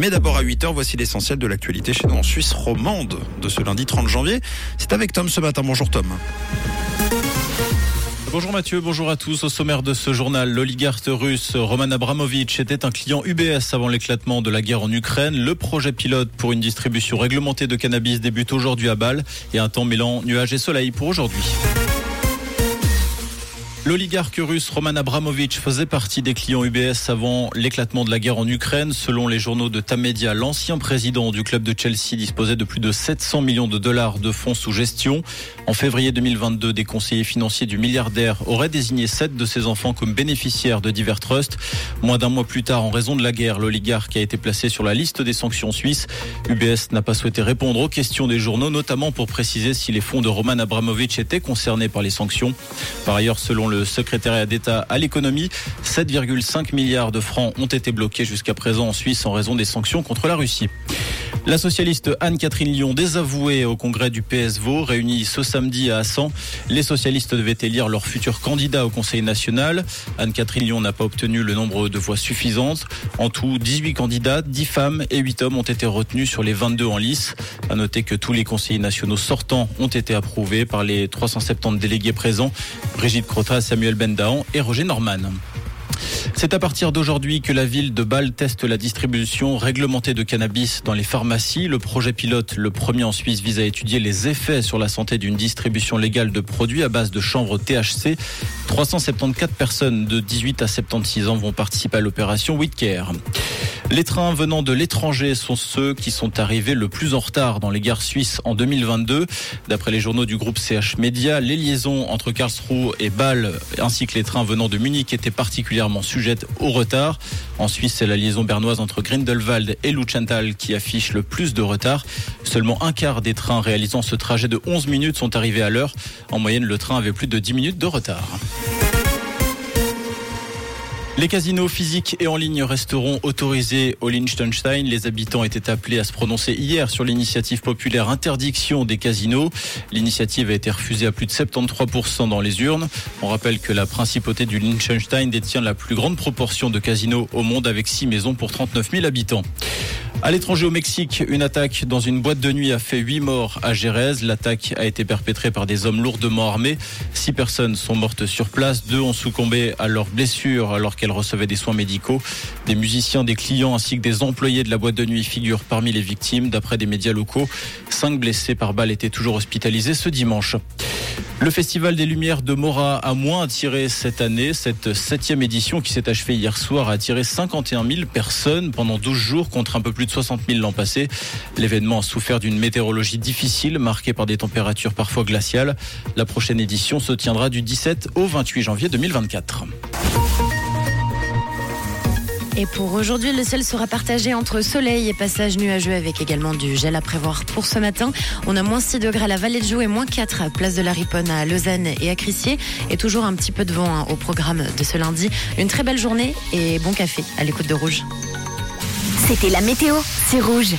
Mais d'abord à 8h, voici l'essentiel de l'actualité chez nous en Suisse romande de ce lundi 30 janvier. C'est avec Tom ce matin. Bonjour Tom. Bonjour Mathieu, bonjour à tous. Au sommaire de ce journal, l'oligarque russe Roman Abramovich était un client UBS avant l'éclatement de la guerre en Ukraine. Le projet pilote pour une distribution réglementée de cannabis débute aujourd'hui à Bâle et un temps mêlant nuages et soleil pour aujourd'hui. L'oligarque russe Roman Abramovich faisait partie des clients UBS avant l'éclatement de la guerre en Ukraine. Selon les journaux de Tamedia, l'ancien président du club de Chelsea disposait de plus de 700 millions de dollars de fonds sous gestion. En février 2022, des conseillers financiers du milliardaire auraient désigné sept de ses enfants comme bénéficiaires de divers trusts. Moins d'un mois plus tard, en raison de la guerre, l'oligarque a été placé sur la liste des sanctions suisses. UBS n'a pas souhaité répondre aux questions des journaux, notamment pour préciser si les fonds de Roman Abramovich étaient concernés par les sanctions. Par ailleurs, selon le secrétariat d'État à l'économie. 7,5 milliards de francs ont été bloqués jusqu'à présent en Suisse en raison des sanctions contre la Russie. La socialiste Anne-Catherine Lyon, désavouée au congrès du PSVO, réunie ce samedi à Assan. Les socialistes devaient élire leur futur candidat au Conseil national. Anne-Catherine Lyon n'a pas obtenu le nombre de voix suffisantes. En tout, 18 candidats, 10 femmes et 8 hommes ont été retenus sur les 22 en lice. À noter que tous les conseillers nationaux sortants ont été approuvés par les 370 délégués présents. Brigitte Crotta, Samuel Bendahan et Roger Norman. C'est à partir d'aujourd'hui que la ville de Bâle teste la distribution réglementée de cannabis dans les pharmacies. Le projet pilote, le premier en Suisse, vise à étudier les effets sur la santé d'une distribution légale de produits à base de chanvre THC. 374 personnes de 18 à 76 ans vont participer à l'opération WeedCare. Les trains venant de l'étranger sont ceux qui sont arrivés le plus en retard dans les gares suisses en 2022. D'après les journaux du groupe CH Media, les liaisons entre Karlsruhe et Bâle ainsi que les trains venant de Munich étaient particulièrement sujettes au retard. En Suisse, c'est la liaison bernoise entre Grindelwald et Luchenthal qui affiche le plus de retard. Seulement un quart des trains réalisant ce trajet de 11 minutes sont arrivés à l'heure. En moyenne, le train avait plus de 10 minutes de retard. Les casinos physiques et en ligne resteront autorisés au Liechtenstein. Les habitants étaient appelés à se prononcer hier sur l'initiative populaire interdiction des casinos. L'initiative a été refusée à plus de 73% dans les urnes. On rappelle que la principauté du Liechtenstein détient la plus grande proportion de casinos au monde avec 6 maisons pour 39 000 habitants. À l'étranger au Mexique, une attaque dans une boîte de nuit a fait huit morts à Gérez. L'attaque a été perpétrée par des hommes lourdement armés. Six personnes sont mortes sur place. Deux ont succombé à leurs blessures alors qu'elles recevaient des soins médicaux. Des musiciens, des clients ainsi que des employés de la boîte de nuit figurent parmi les victimes. D'après des médias locaux, cinq blessés par balle étaient toujours hospitalisés ce dimanche. Le Festival des Lumières de Mora a moins attiré cette année. Cette septième édition qui s'est achevée hier soir a attiré 51 000 personnes pendant 12 jours contre un peu plus de 60 000 l'an passé. L'événement a souffert d'une météorologie difficile marquée par des températures parfois glaciales. La prochaine édition se tiendra du 17 au 28 janvier 2024. Et pour aujourd'hui, le ciel sera partagé entre soleil et passage nuageux avec également du gel à prévoir pour ce matin. On a moins 6 degrés à la Vallée de Joux et moins 4 à Place de la Riponne à Lausanne et à Crissier. Et toujours un petit peu de vent hein, au programme de ce lundi. Une très belle journée et bon café à l'écoute de Rouge. C'était la météo, c'est Rouge.